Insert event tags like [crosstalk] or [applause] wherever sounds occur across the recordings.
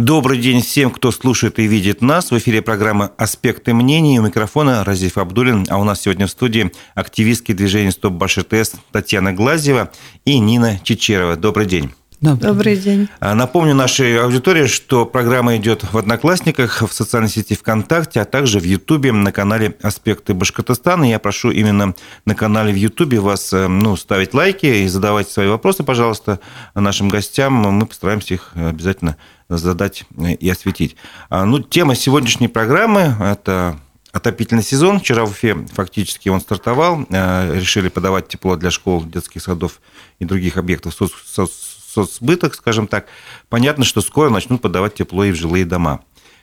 Добрый день всем, кто слушает и видит нас. В эфире программа «Аспекты мнений». У микрофона Разиф Абдулин. А у нас сегодня в студии активистки движения «Стоп Баши Тест» Татьяна Глазева и Нина Чечерова. Добрый день. Добрый, Добрый день. А, напомню нашей аудитории, что программа идет в Одноклассниках, в социальной сети ВКонтакте, а также в Ютубе на канале «Аспекты Башкортостана». Я прошу именно на канале в Ютубе вас э, ну, ставить лайки и задавать свои вопросы, пожалуйста, нашим гостям. Мы постараемся их обязательно задать и осветить. А, ну, тема сегодняшней программы – это отопительный сезон. Вчера в Уфе фактически он стартовал. А, решили подавать тепло для школ, детских садов и других объектов соц соцсбытах, скажем так. Понятно, что скоро начнут подавать тепло и в жилые дома.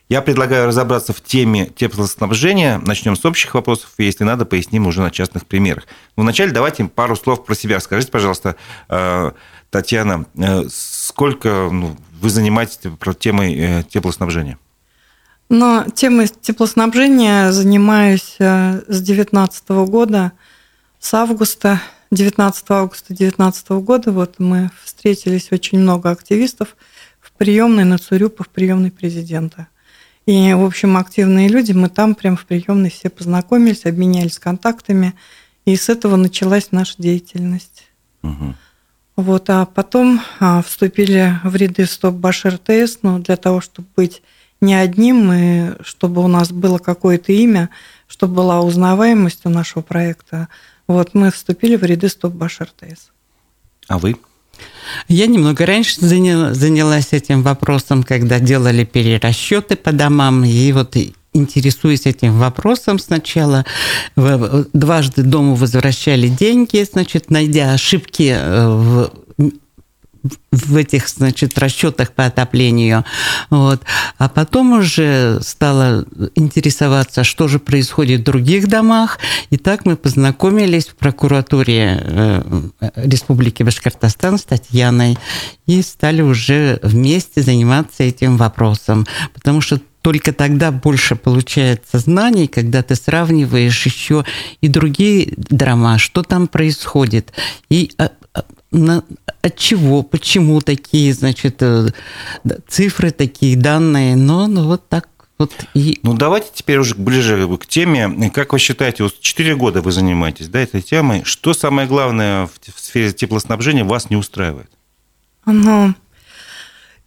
Я предлагаю разобраться в теме теплоснабжения. Начнем с общих вопросов, и если надо, поясним уже на частных примерах. Но вначале давайте пару слов про себя. Скажите, пожалуйста, а, Татьяна, сколько ну, вы занимаетесь темой э, теплоснабжения? Но темой теплоснабжения занимаюсь э, с 2019 года, с августа, 19 августа 2019 года. Вот мы встретились очень много активистов в приемной на Цурюпа, в приемной президента. И, в общем, активные люди, мы там прям в приемной все познакомились, обменялись контактами, и с этого началась наша деятельность. Угу. Вот, а потом а, вступили в ряды стоп баш РТС, но для того, чтобы быть не одним, и чтобы у нас было какое-то имя, чтобы была узнаваемость у нашего проекта, вот мы вступили в ряды стоп баш РТС. А вы? Я немного раньше занялась этим вопросом, когда делали перерасчеты по домам, и вот интересуясь этим вопросом сначала, дважды дому возвращали деньги, значит, найдя ошибки э, в в этих, значит, расчетах по отоплению. Вот. А потом уже стала интересоваться, что же происходит в других домах. И так мы познакомились в прокуратуре э, Республики Башкортостан с Татьяной и стали уже вместе заниматься этим вопросом. Потому что только тогда больше получается знаний, когда ты сравниваешь еще и другие драма, что там происходит, и а, а, на, от чего, почему такие, значит, э, цифры, такие данные, но ну, вот так вот и... Ну, давайте теперь уже ближе к теме. Как вы считаете, вот 4 года вы занимаетесь да, этой темой. Что самое главное в сфере теплоснабжения вас не устраивает? Ну,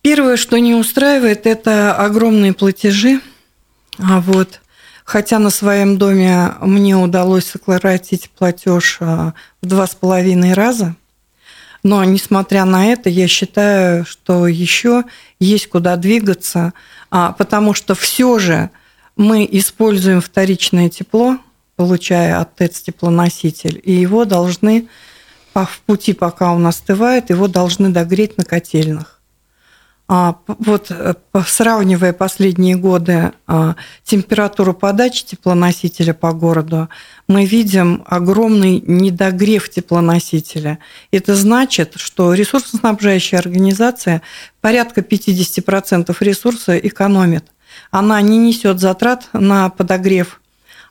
Первое, что не устраивает, это огромные платежи. А вот, хотя на своем доме мне удалось сократить платеж а, в два с половиной раза, но несмотря на это, я считаю, что еще есть куда двигаться, а, потому что все же мы используем вторичное тепло, получая от ТЭЦ теплоноситель, и его должны в пути, пока он остывает, его должны догреть на котельных. А, вот э, сравнивая последние годы а, температуру подачи теплоносителя по городу, мы видим огромный недогрев теплоносителя. Это значит, что ресурсоснабжающая организация порядка 50% ресурса экономит. Она не несет затрат на подогрев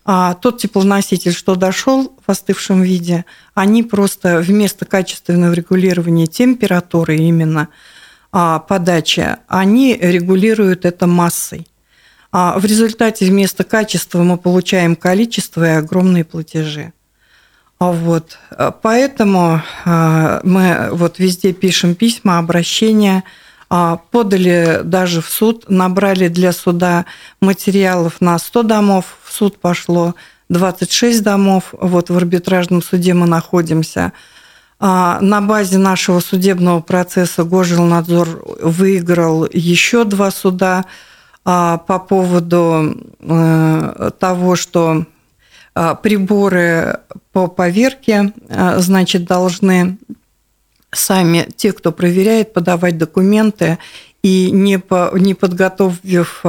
а тот теплоноситель, что дошел в остывшем виде, они просто вместо качественного регулирования температуры именно подачи, они регулируют это массой. А в результате вместо качества мы получаем количество и огромные платежи. А вот. Поэтому а, мы вот везде пишем письма, обращения, подали даже в суд, набрали для суда материалов на 100 домов, в суд пошло 26 домов, вот в арбитражном суде мы находимся – а, на базе нашего судебного процесса Госжилнадзор выиграл еще два суда а, по поводу э, того, что а, приборы по поверке, значит, должны сами те, кто проверяет, подавать документы и не, по, не подготовив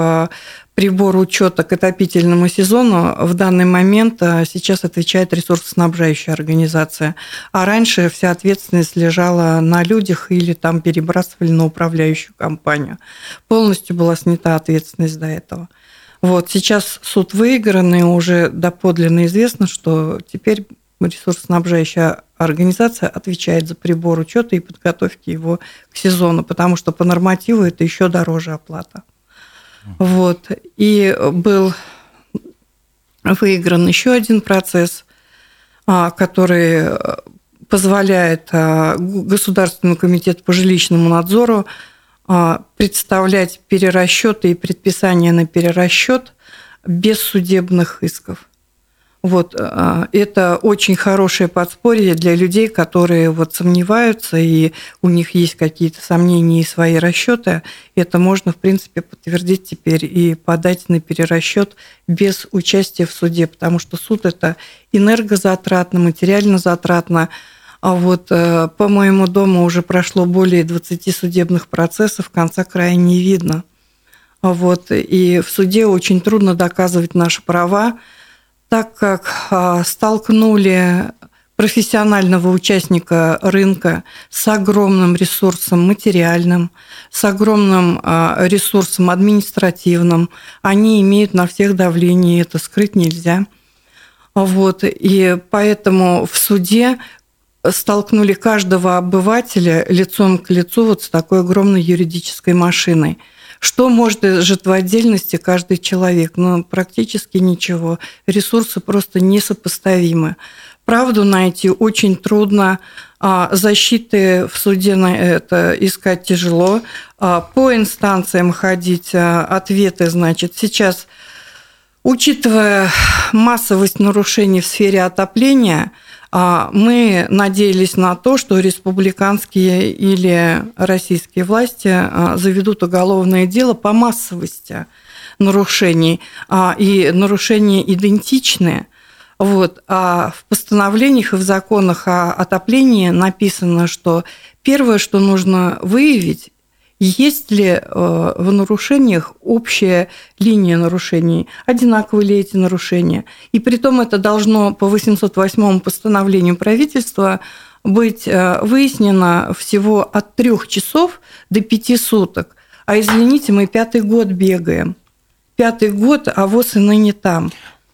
прибор учета к отопительному сезону в данный момент а, сейчас отвечает ресурсоснабжающая организация. А раньше вся ответственность лежала на людях или там перебрасывали на управляющую компанию. Полностью была снята ответственность до этого. Вот сейчас суд выигран, и уже доподлинно известно, что теперь ресурсоснабжающая организация отвечает за прибор учета и подготовки его к сезону, потому что по нормативу это еще дороже оплата. Вот. И был выигран еще один процесс, а, который позволяет а, Государственному комитету по жилищному надзору а, представлять перерасчеты и предписания на перерасчет без судебных исков. Вот, а, это очень хорошее подспорье для людей, которые вот сомневаются, и у них есть какие-то сомнения и свои расчеты. Это можно, в принципе, подтвердить теперь и подать на перерасчет без участия в суде, потому что суд это энергозатратно, материально затратно. А вот э, по моему дому уже прошло более 20 судебных процессов, конца края не видно. Вот, и в суде очень трудно доказывать наши права, так как а, столкнули профессионального участника рынка с огромным ресурсом материальным, с огромным а, ресурсом административным. Они имеют на всех давление, это скрыть нельзя. Вот, и поэтому в суде столкнули каждого обывателя лицом к лицу вот с такой огромной юридической машиной – что может жить в отдельности каждый человек? Ну, практически ничего. Ресурсы просто несопоставимы. Правду найти очень трудно, а защиты в суде на это искать тяжело, а по инстанциям ходить, а ответы, значит, сейчас, учитывая массовость нарушений в сфере отопления – мы надеялись на то, что республиканские или российские власти а, заведут уголовное дело по массовости нарушений, а, и нарушения идентичные. Вот. А в постановлениях и в законах о отоплении написано, что первое, что нужно выявить, есть ли э, в нарушениях общая линия нарушений, одинаковы ли эти нарушения. И при том это должно по 808 постановлению правительства быть э, выяснено всего от трех часов до пяти суток. А извините, мы пятый год бегаем. Пятый год, а ВОЗ и ныне там.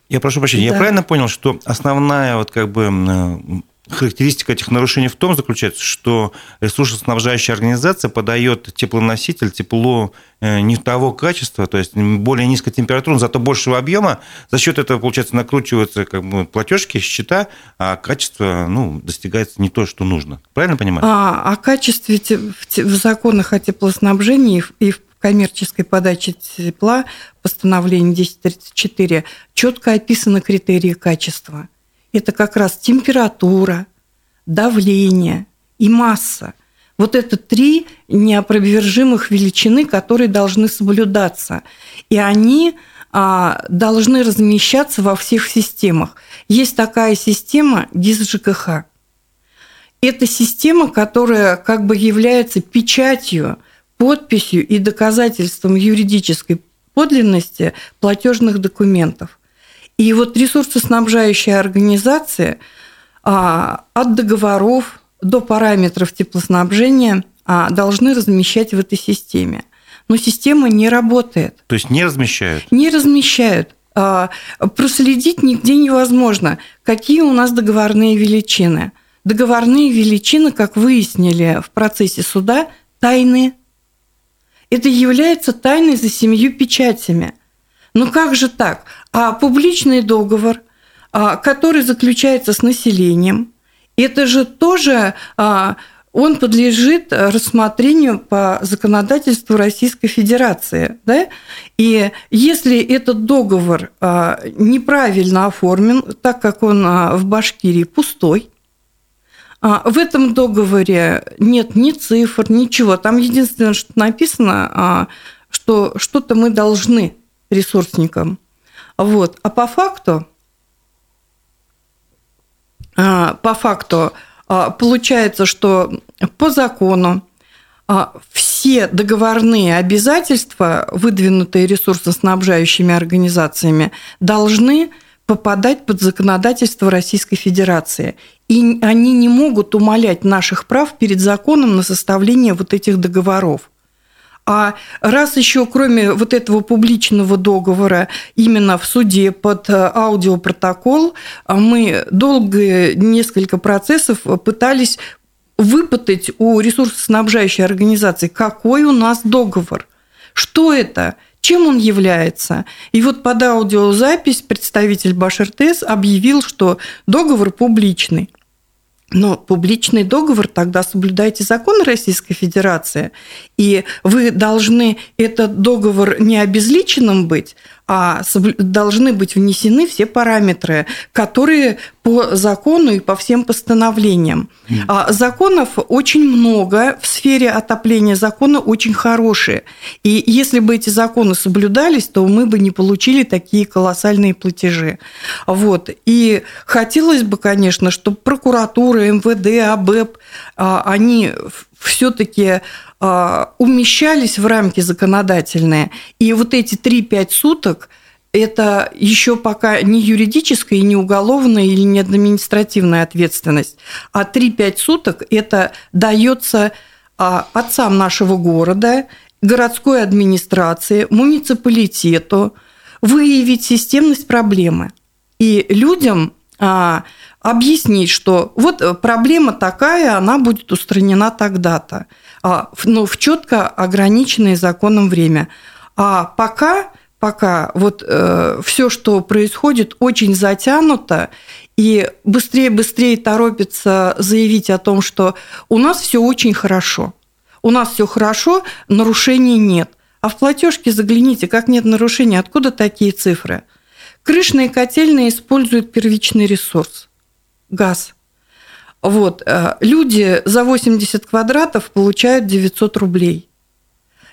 Я прошу прощения, да. я правильно понял, что основная вот как бы характеристика этих нарушений в том заключается, что ресурсоснабжающая организация подает теплоноситель, тепло э, не того качества, то есть более низкой температуры, зато большего объема. За счет этого, получается, накручиваются как бы, платежки, счета, а качество ну, достигается не то, что нужно. Правильно понимаю? А, о качестве в законах о теплоснабжении и в коммерческой подаче тепла постановление 1034 четко описаны критерии качества – это как раз температура, давление и масса. Вот это три неопровержимых величины, которые должны соблюдаться. И они а, должны размещаться во всех системах. Есть такая система ГИС ЖКХ. Это система, которая как бы является печатью, подписью и доказательством юридической подлинности платежных документов. И вот ресурсоснабжающая организация а, от договоров до параметров теплоснабжения а, должны размещать в этой системе. Но система не работает. То есть не размещают? Не размещают. А, проследить нигде невозможно, какие у нас договорные величины. Договорные величины, как выяснили в процессе суда, тайны. Это является тайной за семью печатями – ну как же так? А публичный договор, а, который заключается с населением, это же тоже а, он подлежит рассмотрению по законодательству Российской Федерации. Да? И если этот договор а, неправильно оформлен, так как он в Башкирии пустой, в этом договоре нет ни цифр, ничего. Там единственное, что написано, что что-то мы должны ресурсникам. Вот. А по факту, а, по факту а, получается, что по закону а, все договорные обязательства, выдвинутые ресурсоснабжающими организациями, должны попадать под законодательство Российской Федерации. И они не могут умалять наших прав перед законом на составление вот этих договоров. А раз еще кроме вот этого публичного договора именно в суде под э, аудиопротокол мы долго несколько процессов пытались выпытать у ресурсоснабжающей организации, какой у нас договор, что это, чем он является. И вот под аудиозапись представитель Башертес объявил, что договор публичный. Но публичный договор тогда соблюдайте законы Российской Федерации, и вы должны этот договор не обезличенным быть, а должны быть внесены все параметры, которые по закону и по всем постановлениям. Mm. Законов очень много в сфере отопления, законы очень хорошие. И если бы эти законы соблюдались, то мы бы не получили такие колоссальные платежи. Вот. И хотелось бы, конечно, чтобы прокуратура, МВД, АБЭП, а, они все-таки а, умещались в рамки законодательные. И вот эти 3-5 суток это еще пока не юридическая, не уголовная или не административная ответственность, а 3-5 суток это дается а, отцам нашего города, городской администрации, муниципалитету выявить системность проблемы. И людям а, объяснить, что вот проблема такая, она будет устранена тогда-то. А, но в четко ограниченное законом время. А пока, пока вот э, все, что происходит, очень затянуто, и быстрее-быстрее торопится заявить о том, что у нас все очень хорошо. У нас все хорошо, нарушений нет. А в платежке загляните, как нет нарушений, откуда такие цифры? Крышные котельные используют первичный ресурс – газ. Вот. Э, люди за 80 квадратов получают 900 рублей.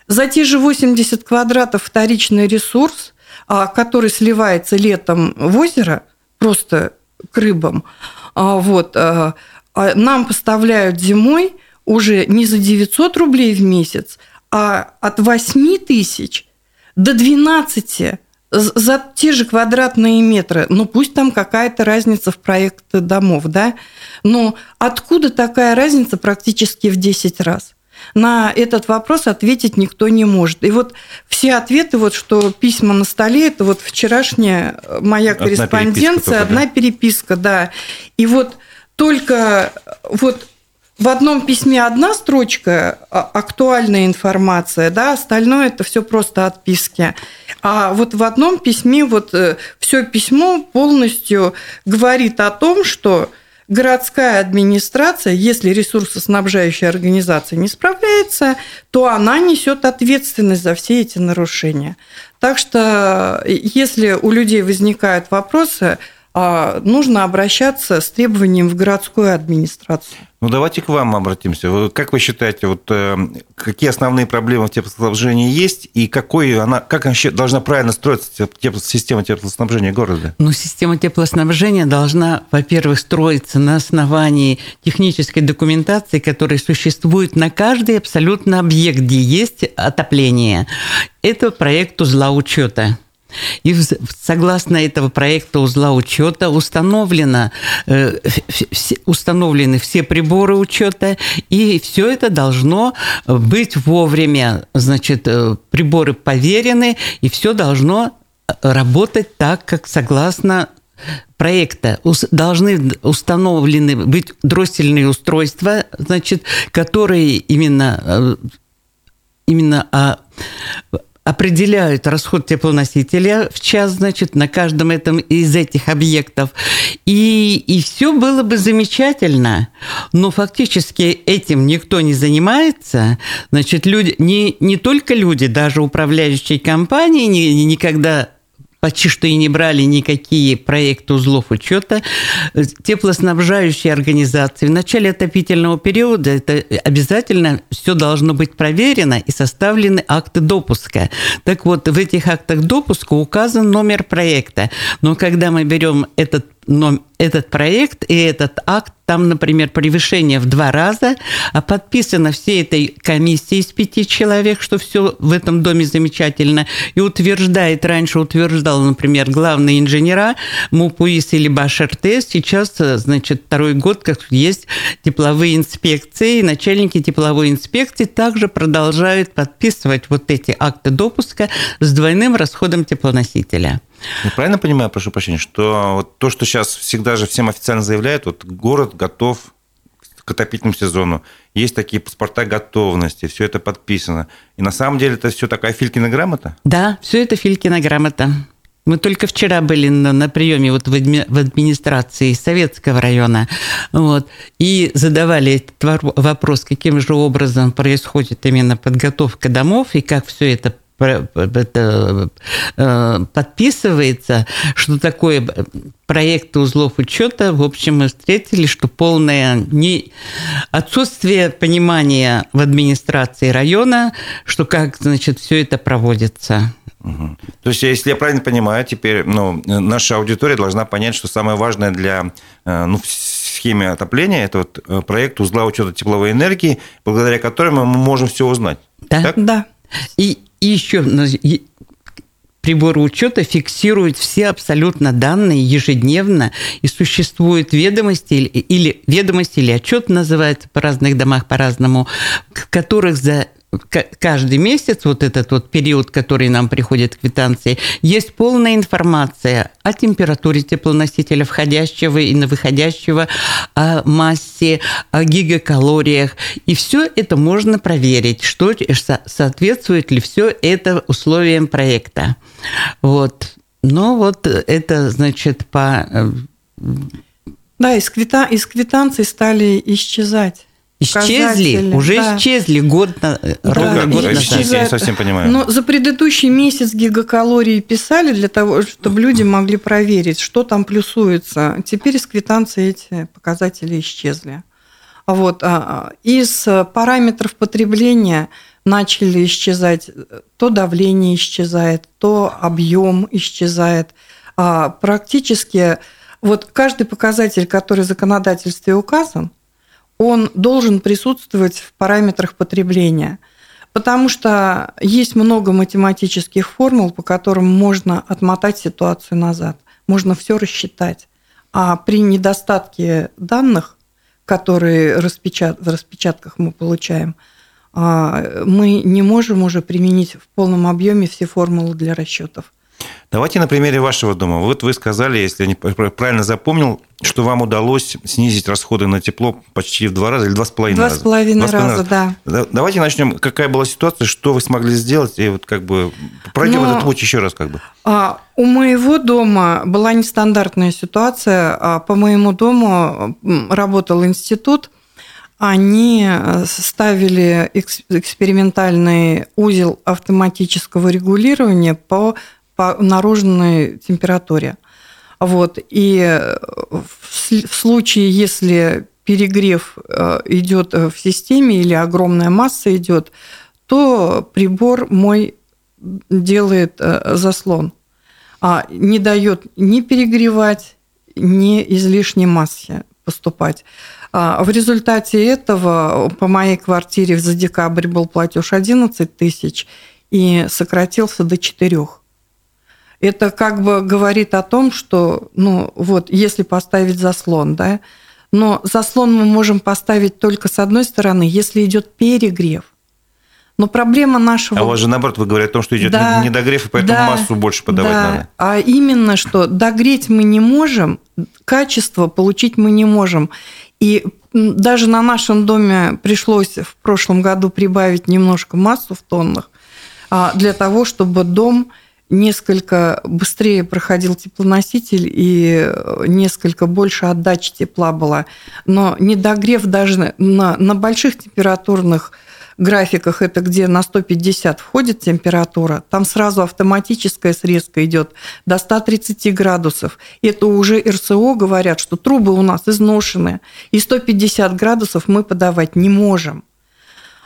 За те же 80 квадратов вторичный ресурс, а, который сливается летом в озеро, просто к рыбам, а, вот, э, а нам поставляют зимой уже не за 900 рублей в месяц, а от 8 тысяч до 12 за те же квадратные метры, ну пусть там какая-то разница в проекте домов, да, но откуда такая разница практически в 10 раз? На этот вопрос ответить никто не может. И вот все ответы, вот что письма на столе, это вот вчерашняя моя корреспонденция, одна переписка, да. И вот только вот в одном письме одна строчка, а, актуальная информация, да, остальное это все просто отписки. А вот в одном письме вот э, все письмо полностью говорит о том, что городская администрация, если ресурсоснабжающая организация не справляется, то она несет ответственность за все эти нарушения. Так что, э, если у людей возникают вопросы, нужно обращаться с требованием в городскую администрацию. Ну, давайте к вам обратимся. Как вы считаете, вот, э, какие основные проблемы в теплоснабжении есть, и какой она, как вообще должна правильно строиться тепло, система теплоснабжения города? Ну, система теплоснабжения должна, во-первых, строиться на основании технической документации, которая существует на каждый абсолютно объект, где есть отопление. Это проект узла учета. И согласно этого проекта узла учета установлено, э, установлены все приборы учета, и все это должно быть вовремя. Значит, э, приборы поверены, и все должно работать так, как согласно проекта должны установлены быть дроссельные устройства, значит, которые именно э, именно а, определяют расход теплоносителя в час, значит, на каждом этом из этих объектов. И, и все было бы замечательно, но фактически этим никто не занимается. Значит, люди, не, не только люди, даже управляющие компании никогда почти что и не брали никакие проекты узлов учета. Теплоснабжающие организации в начале отопительного периода это обязательно все должно быть проверено и составлены акты допуска. Так вот, в этих актах допуска указан номер проекта. Но когда мы берем этот но этот проект и этот акт, там, например, превышение в два раза, а подписано всей этой комиссией из пяти человек, что все в этом доме замечательно, и утверждает, раньше утверждал, например, главные инженера МУПУИС или БАШРТС, сейчас, значит, второй год, как есть тепловые инспекции, и начальники тепловой инспекции также продолжают подписывать вот эти акты допуска с двойным расходом теплоносителя. Я правильно понимаю, прошу прощения, что вот то, что сейчас всегда же всем официально заявляют, вот город готов к отопительному сезону, есть такие паспорта готовности, все это подписано. И на самом деле это все такая Филькина грамота? Да, все это Филькина грамота. Мы только вчера были на, на приеме вот в, адми, в администрации Советского района вот, и задавали этот вопрос, каким же образом происходит именно подготовка домов и как все это подписывается, что такое проекты узлов учета, в общем, мы встретили, что полное не... отсутствие понимания в администрации района, что как, значит, все это проводится. Угу. То есть, если я правильно понимаю, теперь ну, наша аудитория должна понять, что самое важное для э, ну, схеме отопления – это вот э, проект узла учета тепловой энергии, благодаря которому мы можем все узнать. Да, так? да. И и еще приборы учета фиксируют все абсолютно данные ежедневно, и существуют ведомости или ведомости или отчет называется по разных домах по-разному, в которых за каждый месяц, вот этот вот период, который нам приходит квитанции, есть полная информация о температуре теплоносителя входящего и на выходящего, о массе, о гигакалориях. И все это можно проверить, что соответствует ли все это условиям проекта. Вот. Но вот это, значит, по... Э, да, из, квита... из квитанций стали исчезать Исчезли, уже да. исчезли год, на, да. ровно год назад. Я не совсем понимаю. Но за предыдущий месяц гигакалории писали для того, чтобы люди могли проверить, что там плюсуется. Теперь из квитанции эти показатели исчезли. Вот. А, из параметров потребления начали исчезать, то давление исчезает, то объем исчезает. А, практически вот каждый показатель, который в законодательстве указан, он должен присутствовать в параметрах потребления. Потому что есть много математических формул, по которым можно отмотать ситуацию назад. Можно все рассчитать. А при недостатке данных, которые распечат... в распечатках мы получаем, а, мы не можем уже применить в полном объеме все формулы для расчетов. Давайте на примере вашего дома. Вот вы сказали, если я правильно запомнил, что вам удалось снизить расходы на тепло почти в два раза или два с половиной раза. Два с половиной раза, да. Давайте начнем. Какая была ситуация, что вы смогли сделать, и вот как бы пройдем Но, этот путь еще раз как бы. А, у моего дома была нестандартная ситуация. А, по моему дому работал институт, они э, ставили экспериментальный узел автоматического регулирования по по наружной температуре. Вот. И э, в случае, если перегрев э, идет в системе или огромная масса идет, то прибор мой делает э, заслон, а не дает ни перегревать, ни излишней массе поступать. А в результате этого по моей квартире за декабрь был платеж 11 тысяч и сократился до 4 это как бы говорит о том, что, ну, вот, если поставить заслон, да, но заслон мы можем поставить только с одной стороны, если идет перегрев. Но проблема нашего... А у вас же наоборот, вы говорите о том, что идет да, недогрев, и поэтому да, массу больше подавать да, надо. А именно, что догреть мы не можем, качество получить мы не можем. И даже на нашем доме пришлось в прошлом году прибавить немножко массу в тоннах а, для того, чтобы дом несколько быстрее проходил теплоноситель и несколько больше отдачи тепла была. Но недогрев даже на, на больших температурных графиках, это где на 150 входит температура, там сразу автоматическая срезка идет до 130 градусов. Это уже РСО говорят, что трубы у нас изношены, и 150 градусов мы подавать не можем.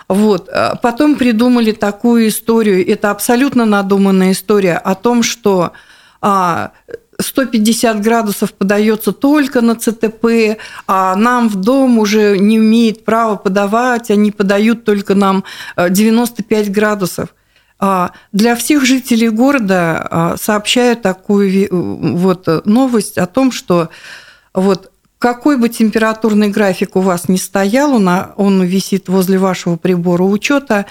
Вот. А потом придумали такую историю, это абсолютно надуманная история о том, что а, 150 градусов подается только на ЦТП, а нам в дом уже не имеет права подавать, они подают только нам 95 градусов. А, для всех жителей города а, сообщаю такую вот новость о том, что вот какой бы температурный график у вас ни стоял, он, он висит возле вашего прибора учета,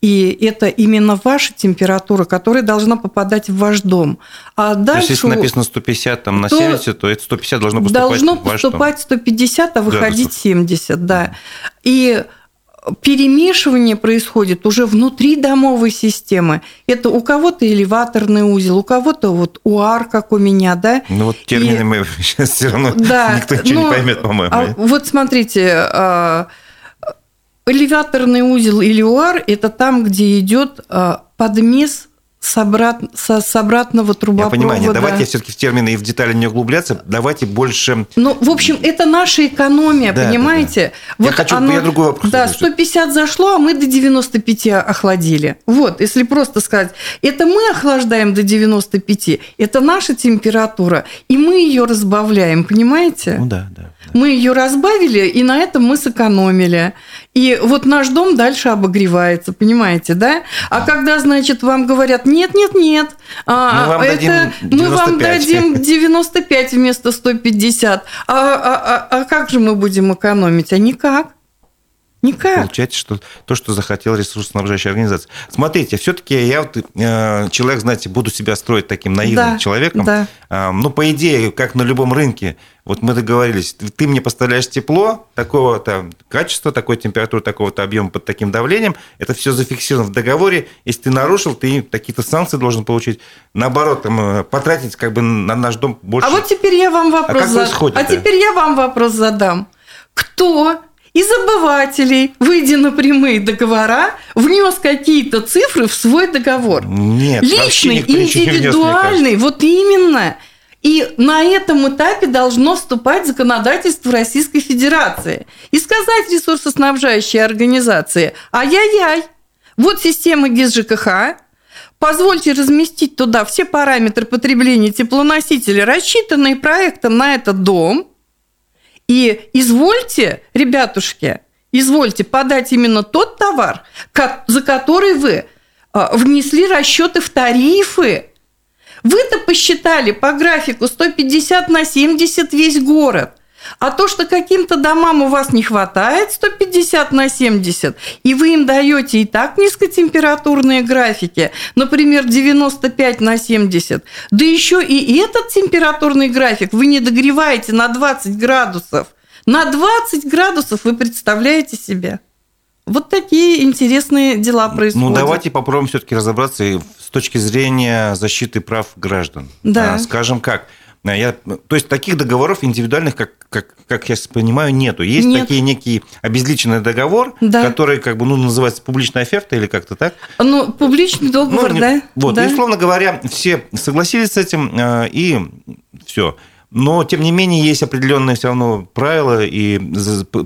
и это именно ваша температура, которая должна попадать в ваш дом. А дальше... То есть, если написано 150 там, на то 70, то это 150 должно поступать Должно в ваш поступать дом. 150, а выходить Градусов. 70, да. И перемешивание происходит уже внутри домовой системы. Это у кого-то элеваторный узел, у кого-то вот УАР, как у меня, да. Ну вот термины и... мы [laughs] сейчас все равно да, никто ничего но, не поймет, по-моему. А, вот смотрите, а, элеваторный узел или УАР – это там, где идет а, подмес с, обрат... со, с обратного трубопровода. Я понимаю, давайте все-таки в термины и в детали не углубляться, давайте больше... Ну, в общем, это наша экономия, да, понимаете? Да, да. Вот я хочу, оно... я другой вопрос. Да, 150 зашло, а мы до 95 охладили. Вот, если просто сказать, это мы охлаждаем до 95, это наша температура, и мы ее разбавляем, понимаете? Ну да, да. Мы ее разбавили, и на этом мы сэкономили. И вот наш дом дальше обогревается, понимаете, да? А когда, значит, вам говорят, нет, нет, нет, а, мы, вам это, мы вам дадим 95 вместо 150, а, а, а, а как же мы будем экономить? А никак. Никак. Получается, что то, что захотел ресурсоснабжающая организация. Смотрите, все-таки я вот э, человек, знаете, буду себя строить таким наивным да, человеком. Да. Э, ну, по идее, как на любом рынке, вот мы договорились, ты мне поставляешь тепло такого-то качества, такой температуры, такого-то объема под таким давлением, это все зафиксировано в договоре. Если ты нарушил, ты какие-то санкции должен получить. Наоборот, там, э, потратить как бы на наш дом больше. А вот теперь я вам вопрос а задам. А теперь я вам вопрос задам. Кто из обывателей, выйдя на прямые договора, внес какие-то цифры в свой договор. Нет, Личный, индивидуальный, внес, вот именно. И на этом этапе должно вступать законодательство Российской Федерации. И сказать ресурсоснабжающей организации, ай-яй-яй, вот система ГИС ЖКХ, позвольте разместить туда все параметры потребления теплоносителя, рассчитанные проектом на этот дом – и извольте, ребятушки, извольте подать именно тот товар, за который вы а, внесли расчеты в тарифы. Вы-то посчитали по графику 150 на 70 весь город. А то, что каким-то домам у вас не хватает 150 на 70, и вы им даете и так низкотемпературные графики, например, 95 на 70, да еще и этот температурный график вы не догреваете на 20 градусов. На 20 градусов вы представляете себе? Вот такие интересные дела ну, происходят. Ну, давайте попробуем все-таки разобраться с точки зрения защиты прав граждан. Да. А, скажем как, я, то есть таких договоров индивидуальных, как, как, как я понимаю, нету. Есть Нет. такие некий обезличенный договор, да. который как бы ну, называется публичная оферта или как-то так. Ну, публичный договор, ну, да. Вот, да. И, условно говоря, все согласились с этим, э, и все. Но, тем не менее, есть определенные все равно правила и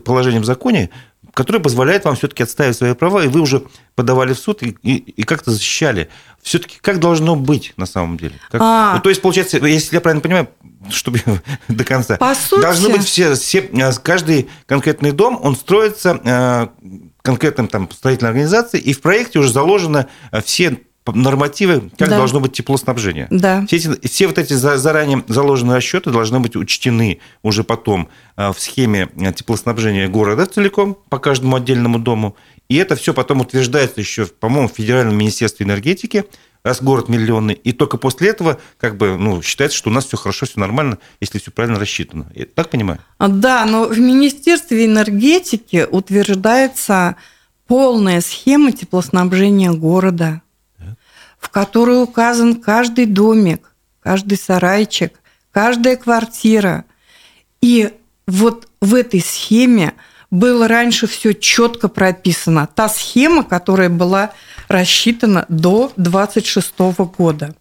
положения в законе, который позволяет вам все-таки отставить свои права, и вы уже подавали в суд и, и, и как-то защищали. Все-таки как должно быть на самом деле? Как, а. ну, то есть, получается, если я правильно понимаю, чтобы [laughs] до конца, По сути... должны быть все, все, э, каждый конкретный дом, он строится э, конкретным там строительной организацией, и в проекте уже заложено э, все нормативы, как да. должно быть теплоснабжение. Да. Все, эти, все вот эти заранее заложенные расчеты должны быть учтены уже потом э, в схеме э, теплоснабжения города целиком по каждому отдельному дому. И это все потом утверждается еще, по-моему, в Федеральном министерстве энергетики, раз город миллионный. И только после этого как бы, ну, считается, что у нас все хорошо, все нормально, если все правильно рассчитано. Я так понимаю? А, да, но в Министерстве энергетики утверждается полная схема теплоснабжения города в которой указан каждый домик, каждый сарайчик, каждая квартира. И вот в этой схеме было раньше все четко прописано. Та схема, которая была рассчитана до 26 года.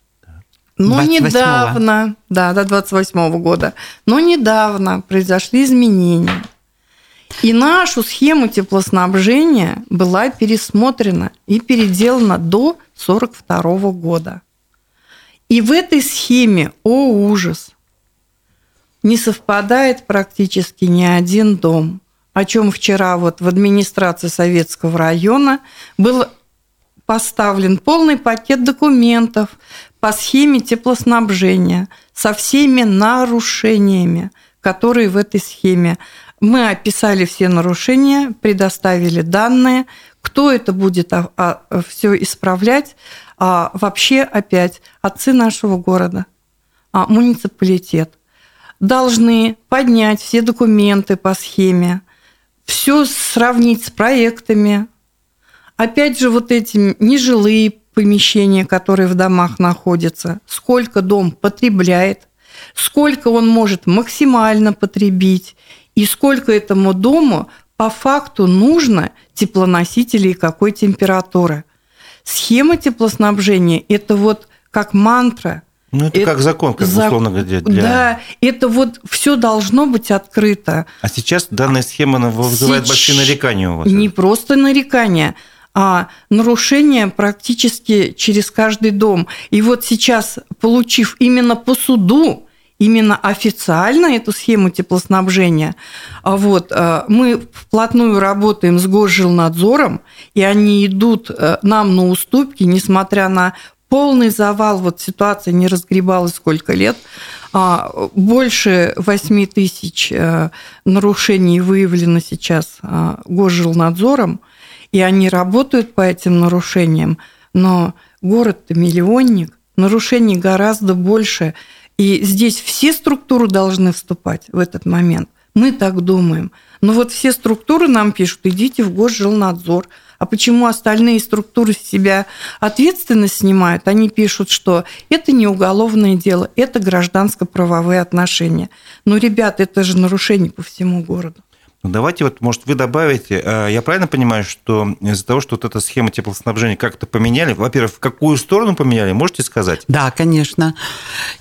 Но 28 недавно, да, до 28 года, но недавно произошли изменения. И нашу схему теплоснабжения была пересмотрена и переделана до 1942 года. И в этой схеме, о ужас, не совпадает практически ни один дом, о чем вчера вот в администрации Советского района был поставлен полный пакет документов по схеме теплоснабжения со всеми нарушениями, которые в этой схеме. Мы описали все нарушения, предоставили данные, кто это будет а, а, все исправлять. А, вообще опять отцы нашего города, а, муниципалитет должны поднять все документы по схеме, все сравнить с проектами, Опять же, вот эти нежилые помещения, которые в домах находятся, сколько дом потребляет, сколько он может максимально потребить и сколько этому дому по факту нужно теплоносителей какой температуры. Схема теплоснабжения – это вот как мантра. Ну, это, это как закон, как за... условно говоря. Для... Да, это вот все должно быть открыто. А сейчас данная схема вызывает Сеч... большие нарекания у вас? Не просто нарекания – а нарушения практически через каждый дом. И вот сейчас, получив именно по суду, именно официально эту схему теплоснабжения, а вот, а, мы вплотную работаем с Госжилнадзором, и они идут э, нам на уступки, несмотря на полный завал, вот ситуация не разгребалась сколько лет, а, больше 8 тысяч э, нарушений выявлено сейчас Госжилнадзором – и они работают по этим нарушениям, но город-то миллионник, нарушений гораздо больше, и здесь все структуры должны вступать в этот момент. Мы так думаем. Но вот все структуры нам пишут, идите в госжилнадзор. А почему остальные структуры с себя ответственность снимают? Они пишут, что это не уголовное дело, это гражданско-правовые отношения. Но, ребят, это же нарушение по всему городу. Ну, давайте вот, может, вы добавите, э, я правильно понимаю, что из-за того, что вот эта схема теплоснабжения как-то поменяли, во-первых, в какую сторону поменяли, можете сказать? Да, конечно.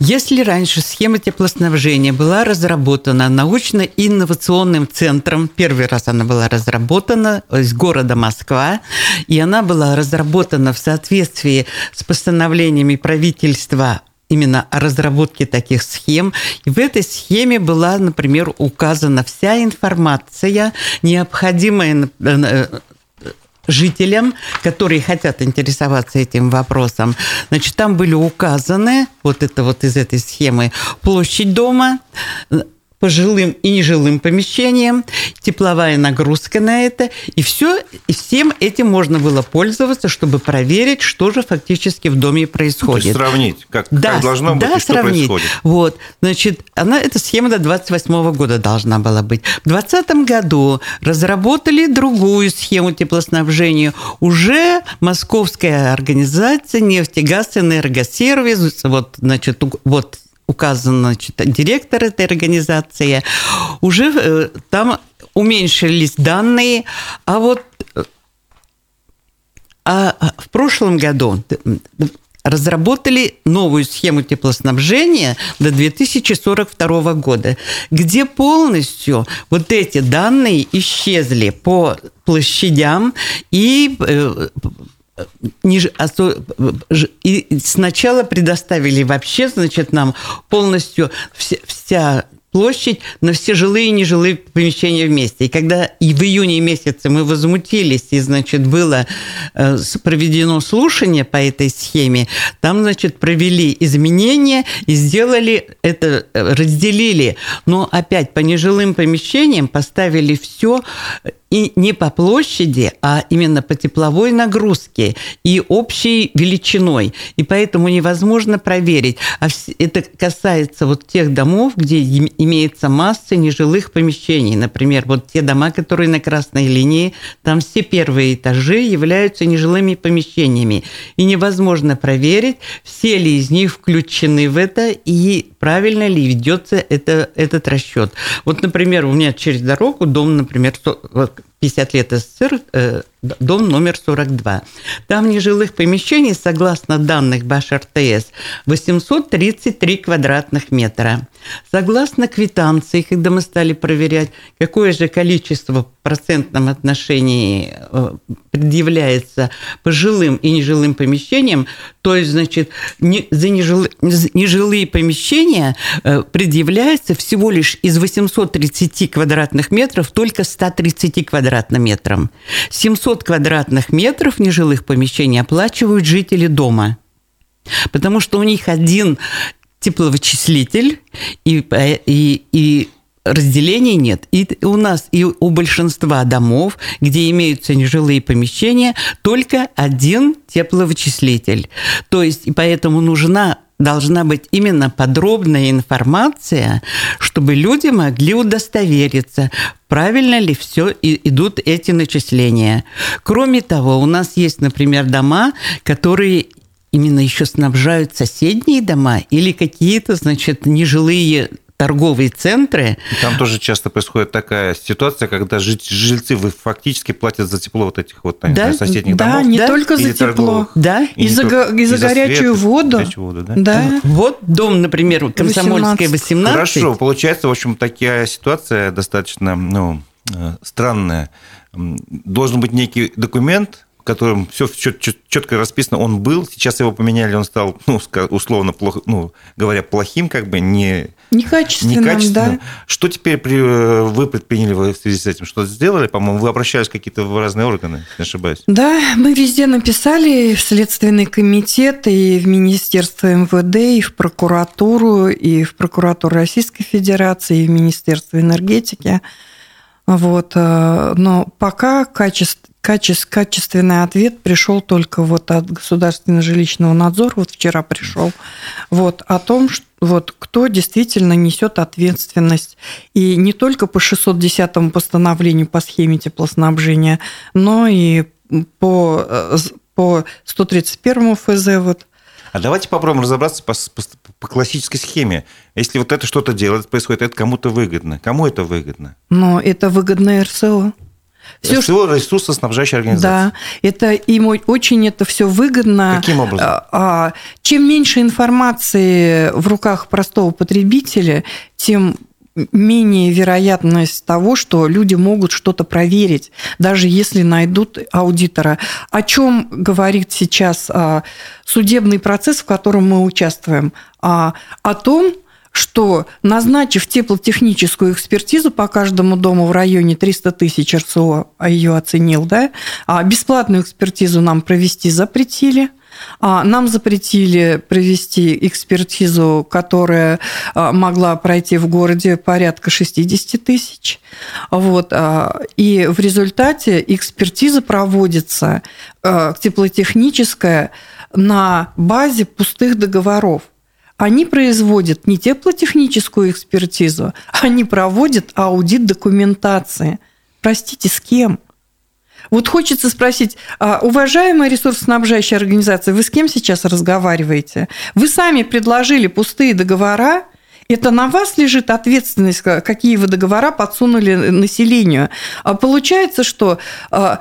Если раньше схема теплоснабжения была разработана научно-инновационным центром, первый раз она была разработана из города Москва, и она была разработана в соответствии с постановлениями правительства именно о разработке таких схем. И в этой схеме была, например, указана вся информация, необходимая э, жителям, которые хотят интересоваться этим вопросом. Значит, там были указаны, вот это вот из этой схемы, площадь дома, по жилым и нежилым помещениям, тепловая нагрузка на это, и все, и всем этим можно было пользоваться, чтобы проверить, что же фактически в доме происходит. Ну, то есть сравнить, как, да, как должно быть да, и что сравнить. происходит. Вот, значит, она, эта схема до 28 года должна была быть. В 2020 году разработали другую схему теплоснабжения. Уже московская организация «Нефтегаз Энергосервис», вот, значит, вот указан значит, директор этой организации, уже э, там уменьшились данные, а вот э, а в прошлом году разработали новую схему теплоснабжения до 2042 года, где полностью вот эти данные исчезли по площадям и э, и сначала предоставили вообще, значит, нам полностью вся площадь на все жилые и нежилые помещения вместе. И когда и в июне месяце мы возмутились, и, значит, было э, проведено слушание по этой схеме, там, значит, провели изменения и сделали это, э, разделили. Но опять по нежилым помещениям поставили все и не по площади, а именно по тепловой нагрузке и общей величиной. И поэтому невозможно проверить. А это касается вот тех домов, где имеется масса нежилых помещений. Например, вот те дома, которые на красной линии, там все первые этажи являются нежилыми помещениями. И невозможно проверить, все ли из них включены в это и правильно ли ведется это, этот расчет. Вот, например, у меня через дорогу дом, например, 50 лет СССР, э, дом номер 42. Там нежилых помещений, согласно данных БАШ РТС, 833 квадратных метра. Согласно квитанции, когда мы стали проверять, какое же количество в процентном отношении э, предъявляется пожилым и нежилым помещениям, то есть, значит, не, за нежилые помещения э, предъявляется всего лишь из 830 квадратных метров только 130 квадратным метрам. 700 квадратных метров нежилых помещений оплачивают жители дома – Потому что у них один тепловычислитель, и, и, и разделений нет. И у нас, и у большинства домов, где имеются нежилые помещения, только один тепловычислитель. То есть, и поэтому нужна должна быть именно подробная информация, чтобы люди могли удостовериться, правильно ли все идут эти начисления. Кроме того, у нас есть, например, дома, которые именно еще снабжают соседние дома или какие-то, значит, нежилые торговые центры. Там тоже часто происходит такая ситуация, когда жильцы фактически платят за тепло вот этих вот да, соседних да, домов. Не да, не только за тепло, да, и, и, за, и за горячую свет, воду. Горячую воду да? Да. Вот дом, например, Комсомольская 18. Хорошо, получается, в общем, такая ситуация достаточно ну, э, странная. Должен быть некий документ, в котором все четко расписано, он был, сейчас его поменяли, он стал, ну, условно, плохо, ну, говоря, плохим, как бы, не... Некачественным, некачественным. да. Что теперь э, вы предприняли в связи с этим? Что сделали? По-моему, вы обращались какие-то в разные органы, не ошибаюсь. Да, мы везде написали, в Следственный комитет, и в Министерство МВД, и в прокуратуру, и в прокуратуру Российской Федерации, и в Министерство энергетики. Вот. Э, но пока качество, качеств, качественный ответ пришел только вот от государственного жилищного надзора, вот вчера пришел, вот, о том, что вот кто действительно несет ответственность. И не только по 610 постановлению по схеме теплоснабжения, но и по, э, по 131 ФЗ. Вот. А давайте попробуем разобраться по, по, по классической схеме. Если вот это что-то делает, происходит, это кому-то выгодно. Кому это выгодно? Но это выгодно РСО. Все, РСО – ресурсоснабжающая организация. Да, это им очень это все выгодно. Каким образом? А, а, чем меньше информации в руках простого потребителя, тем менее вероятность того, что люди могут что-то проверить, даже если найдут аудитора. О чем говорит сейчас а, судебный процесс, в котором мы участвуем? О том, что, назначив теплотехническую экспертизу по каждому дому в районе 300 тысяч РСО, а ее оценил, да, а бесплатную экспертизу нам провести запретили – а, нам запретили провести экспертизу, которая а, могла пройти в городе порядка 60 тысяч. Вот. И в результате экспертиза проводится теплотехническая на базе пустых договоров они производят не теплотехническую экспертизу, они проводят аудит документации. Простите, с кем? Вот хочется спросить, а, уважаемая ресурсоснабжающая организация, вы с кем сейчас разговариваете? Вы сами предложили пустые договора, это на вас лежит ответственность, какие вы договора подсунули населению. А получается, что а,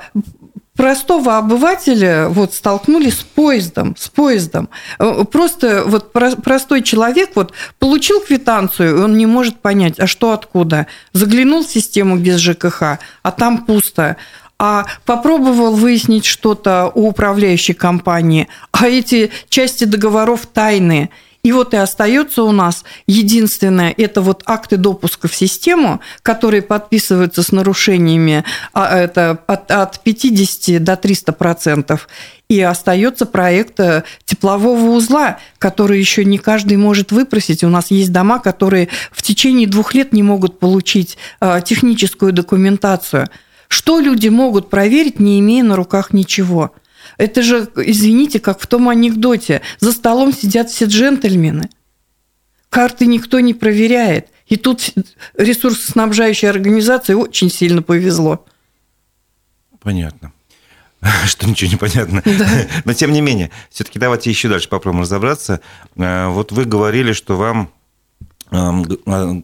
простого обывателя вот столкнулись с поездом, с поездом. Э, просто вот простой человек вот получил квитанцию, он не может понять, а что откуда. Заглянул в систему без ЖКХ, а там пусто а попробовал выяснить что-то у управляющей компании, а эти части договоров тайные – и вот и остается у нас единственное, это вот акты допуска в систему, которые подписываются с нарушениями а это от, от 50 до 300 процентов. И остается проект э, теплового узла, который еще не каждый может выпросить. У нас есть дома, которые в течение двух лет не могут получить э, техническую документацию. Что люди могут проверить, не имея на руках ничего? Это же, извините, как в том анекдоте. За столом сидят все джентльмены. Карты никто не проверяет. И тут ресурсоснабжающей организации очень сильно повезло. Понятно [laughs] что ничего не понятно. Да. [laughs] Но тем не менее, все-таки давайте еще дальше попробуем разобраться. Э, вот вы говорили, что вам эм, э,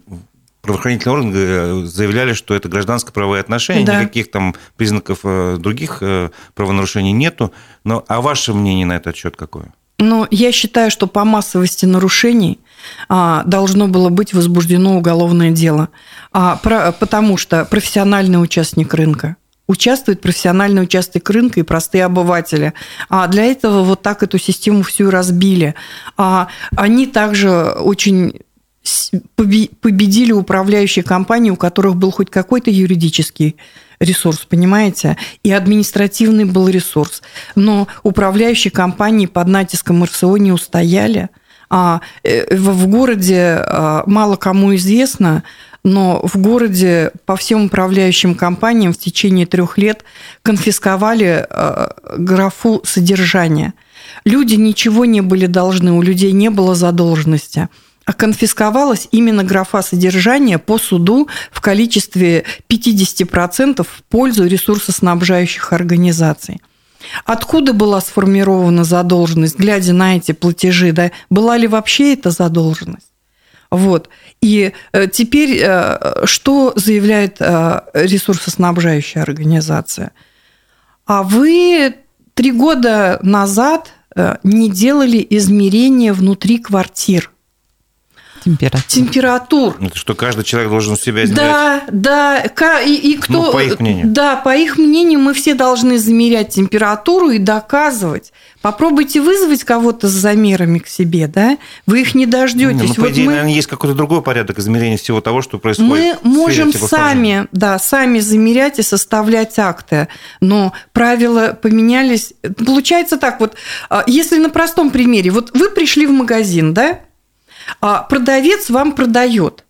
правоохранительные органы э, заявляли, что это гражданско-правовые отношения, да. никаких там признаков э, других э, правонарушений нету. Но, а ваше мнение на этот счет какое? Ну, я считаю, что по массовости нарушений а, должно было быть возбуждено уголовное дело, а, потому что профессиональный участник рынка участвует профессиональный участок рынка и простые обыватели. А для этого вот так эту систему всю разбили. А они также очень победили управляющие компании, у которых был хоть какой-то юридический ресурс, понимаете? И административный был ресурс. Но управляющие компании под натиском РСО не устояли. А э, в городе а, мало кому известно, но в городе по всем управляющим компаниям в течение трех лет конфисковали а, графу содержания. Люди ничего не были должны, у людей не было задолженности конфисковалась именно графа содержания по суду в количестве 50% в пользу ресурсоснабжающих организаций. Откуда была сформирована задолженность, глядя на эти платежи, да, была ли вообще эта задолженность? Вот. И э, теперь э, что заявляет э, ресурсоснабжающая организация? А вы три года назад не делали измерения внутри квартир – Температур. Температур. Это что каждый человек должен у себя измерять? Да, да. И, и кто... Ну, по их мнению. Да, по их мнению мы все должны замерять температуру и доказывать. Попробуйте вызвать кого-то с замерами к себе, да? Вы их не дождетесь. Не, ну, по вот идее, мы... наверное, есть какой-то другой порядок измерения всего того, что происходит. Мы можем сами, да, сами замерять и составлять акты, но правила поменялись. Получается так, вот, а, если на простом примере, вот вы пришли в магазин, да, а продавец вам продает.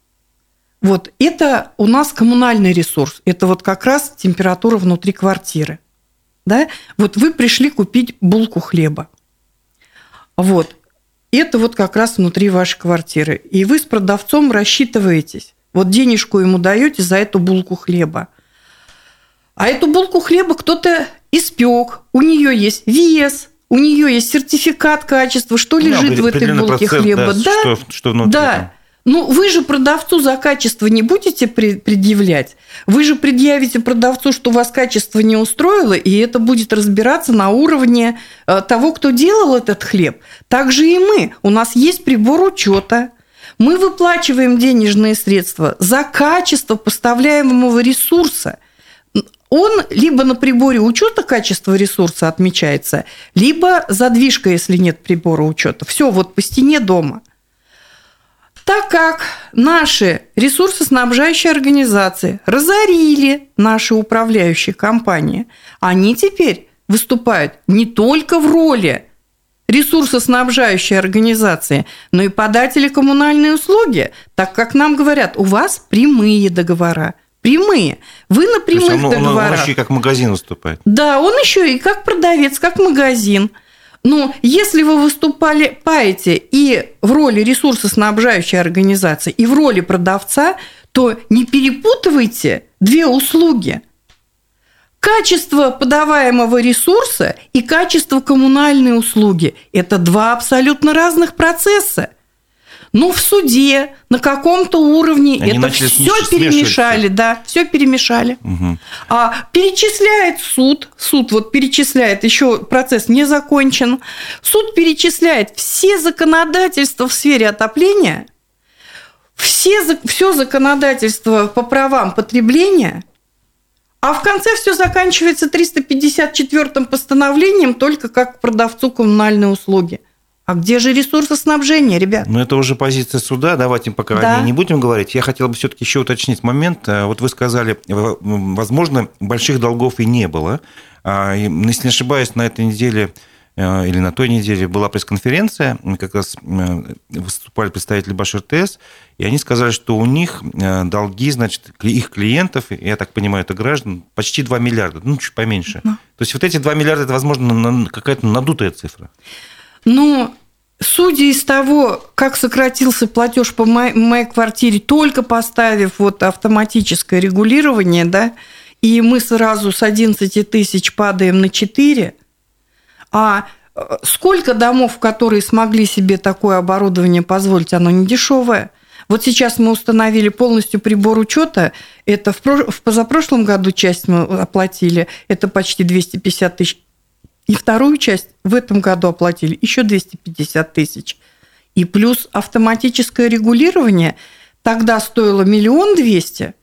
Вот это у нас коммунальный ресурс. Это вот как раз температура внутри квартиры. Да? Вот вы пришли купить булку хлеба. Вот. Это вот как раз внутри вашей квартиры. И вы с продавцом рассчитываетесь. Вот денежку ему даете за эту булку хлеба. А эту булку хлеба кто-то испек, у нее есть вес, у нее есть сертификат качества, что лежит да, в этой булке хлеба. Да, да, что, что внутри. Да. Ну, вы же продавцу за качество не будете предъявлять. Вы же предъявите продавцу, что у вас качество не устроило, и это будет разбираться на уровне э, того, кто делал этот хлеб. Так же и мы. У нас есть прибор учета. Мы выплачиваем денежные средства за качество поставляемого ресурса – он либо на приборе учета качества ресурса отмечается, либо задвижка, если нет прибора учета. Все, вот по стене дома. Так как наши ресурсоснабжающие организации разорили наши управляющие компании, они теперь выступают не только в роли ресурсоснабжающей организации, но и податели коммунальной услуги, так как нам говорят, у вас прямые договора – прямые. Вы на прямых он, договорах. Он еще и как магазин выступает. Да, он еще и как продавец, как магазин. Но если вы выступали, паете и в роли ресурсоснабжающей организации, и в роли продавца, то не перепутывайте две услуги. Качество подаваемого ресурса и качество коммунальной услуги – это два абсолютно разных процесса. Ну, в суде, на каком-то уровне Они это все перемешали, да, все перемешали. Угу. А перечисляет суд, суд вот перечисляет, еще процесс не закончен, суд перечисляет все законодательства в сфере отопления, все, все законодательство по правам потребления, а в конце все заканчивается 354 постановлением только как продавцу коммунальной услуги. А где же ресурсоснабжение, ребят? Ну, это уже позиция суда, давайте пока да. не будем говорить. Я хотел бы все-таки еще уточнить момент. Э, вот вы сказали, возможно, больших долгов и не было. А, если не ошибаюсь, на этой неделе э, или на той неделе была пресс-конференция, как раз э, выступали представители БашРТС, и они сказали, что у них долги, значит, их клиентов, я так понимаю, это граждан, почти 2 миллиарда, ну, чуть поменьше. Ну. То есть вот эти 2 миллиарда, это, возможно, какая-то надутая цифра. Ну, Судя из того, как сократился платеж по моей, квартире, только поставив вот автоматическое регулирование, да, и мы сразу с 11 тысяч падаем на 4, а э, сколько домов, которые смогли себе такое оборудование позволить, оно не дешевое. Вот сейчас мы установили полностью прибор учета. Это в, в позапрошлом году часть мы оплатили, это почти 250 тысяч и вторую часть в этом году оплатили еще 250 тысяч. И плюс автоматическое регулирование тогда стоило миллион двести,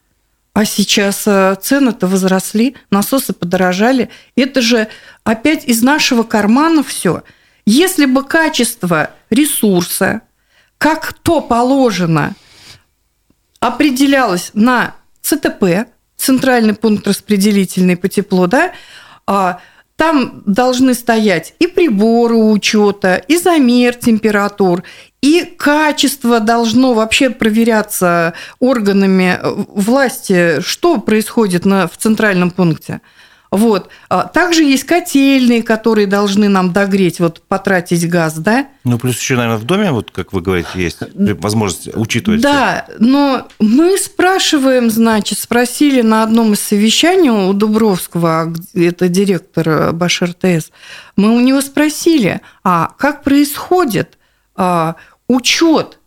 а сейчас э, цены-то возросли, насосы подорожали. Это же опять из нашего кармана все. Если бы качество ресурса, как то положено, определялось на ЦТП, центральный пункт распределительный по теплу, да, а, там должны стоять и приборы учета, и замер температур, и качество должно вообще проверяться органами власти, что происходит на, в центральном пункте. Вот. А также есть котельные, которые должны нам догреть, вот потратить газ, да? Ну, плюс еще, наверное, в доме, вот как вы говорите, есть возможность учитывать. Да, но мы спрашиваем, значит, спросили на одном из совещаний у Дубровского, это директор Баш РТС, мы у него спросили, а как происходит а, учет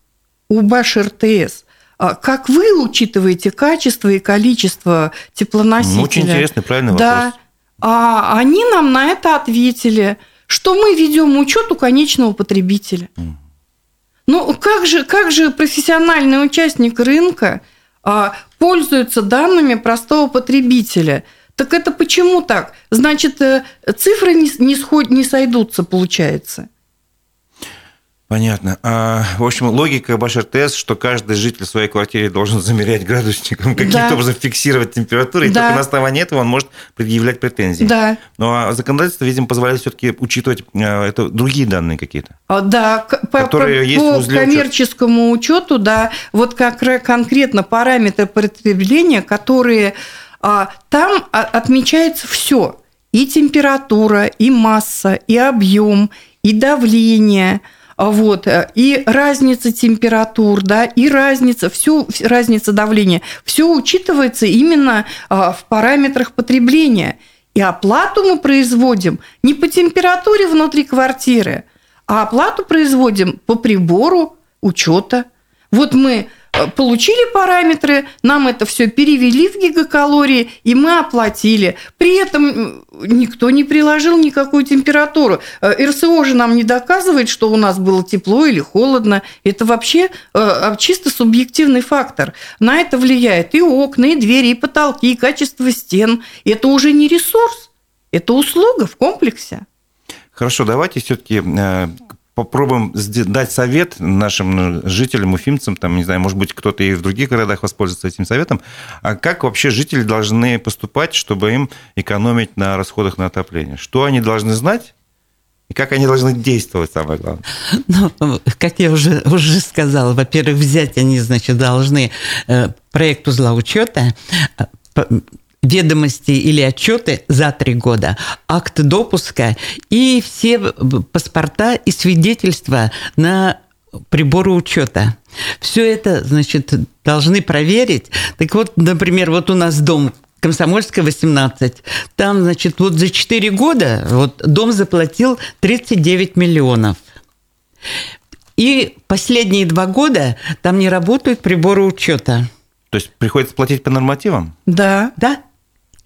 у Баш РТС? А как вы учитываете качество и количество теплоносителя? Ну, очень интересный, правильный да. вопрос. А они нам на это ответили, что мы ведем учет у конечного потребителя. Mm. Ну, как же, как же профессиональный участник рынка а, пользуется данными простого потребителя? Так это почему так? Значит, э, цифры не, не, сход, не сойдутся, получается. Понятно. А, в общем, логика Баш-РТС, что каждый житель своей квартире должен замерять градусником, [laughs] каким-то да. образом фиксировать температуру, и да. только на основании этого он может предъявлять претензии. Да. Ну, а законодательство, видимо, позволяет все-таки учитывать а, это другие данные какие-то. А, да, которые по, есть по в коммерческому учету, да, вот как конкретно параметры потребления, которые а, там отмечается все. И температура, и масса, и объем, и давление – вот, э, и разница температур, да, и разница, всю разница давления, все учитывается именно а, в параметрах потребления. И оплату мы производим не по температуре внутри квартиры, а оплату производим по прибору учета. Вот мы получили параметры, нам это все перевели в гигакалории, и мы оплатили. При этом никто не приложил никакую температуру. Э, РСО же нам не доказывает, что у нас было тепло или холодно. Это вообще э, чисто субъективный фактор. На это влияет и окна, и двери, и потолки, и качество стен. Это уже не ресурс, это услуга в комплексе. Хорошо, давайте все-таки попробуем дать совет нашим жителям, уфимцам, там, не знаю, может быть, кто-то и в других городах воспользуется этим советом. А как вообще жители должны поступать, чтобы им экономить на расходах на отопление? Что они должны знать? И как они должны действовать, самое главное? [laughs] Ну, как я уже, уже сказала, во-первых, взять они, значит, должны э, проект узла учета, э, ведомости или отчеты за три года, акт допуска и все паспорта и свидетельства на приборы учета. Все это, значит, должны проверить. Так вот, например, вот у нас дом Комсомольская, 18. Там, значит, вот за 4 года вот дом заплатил 39 миллионов. И последние два года там не работают приборы учета. То есть приходится платить по нормативам? Да. Да.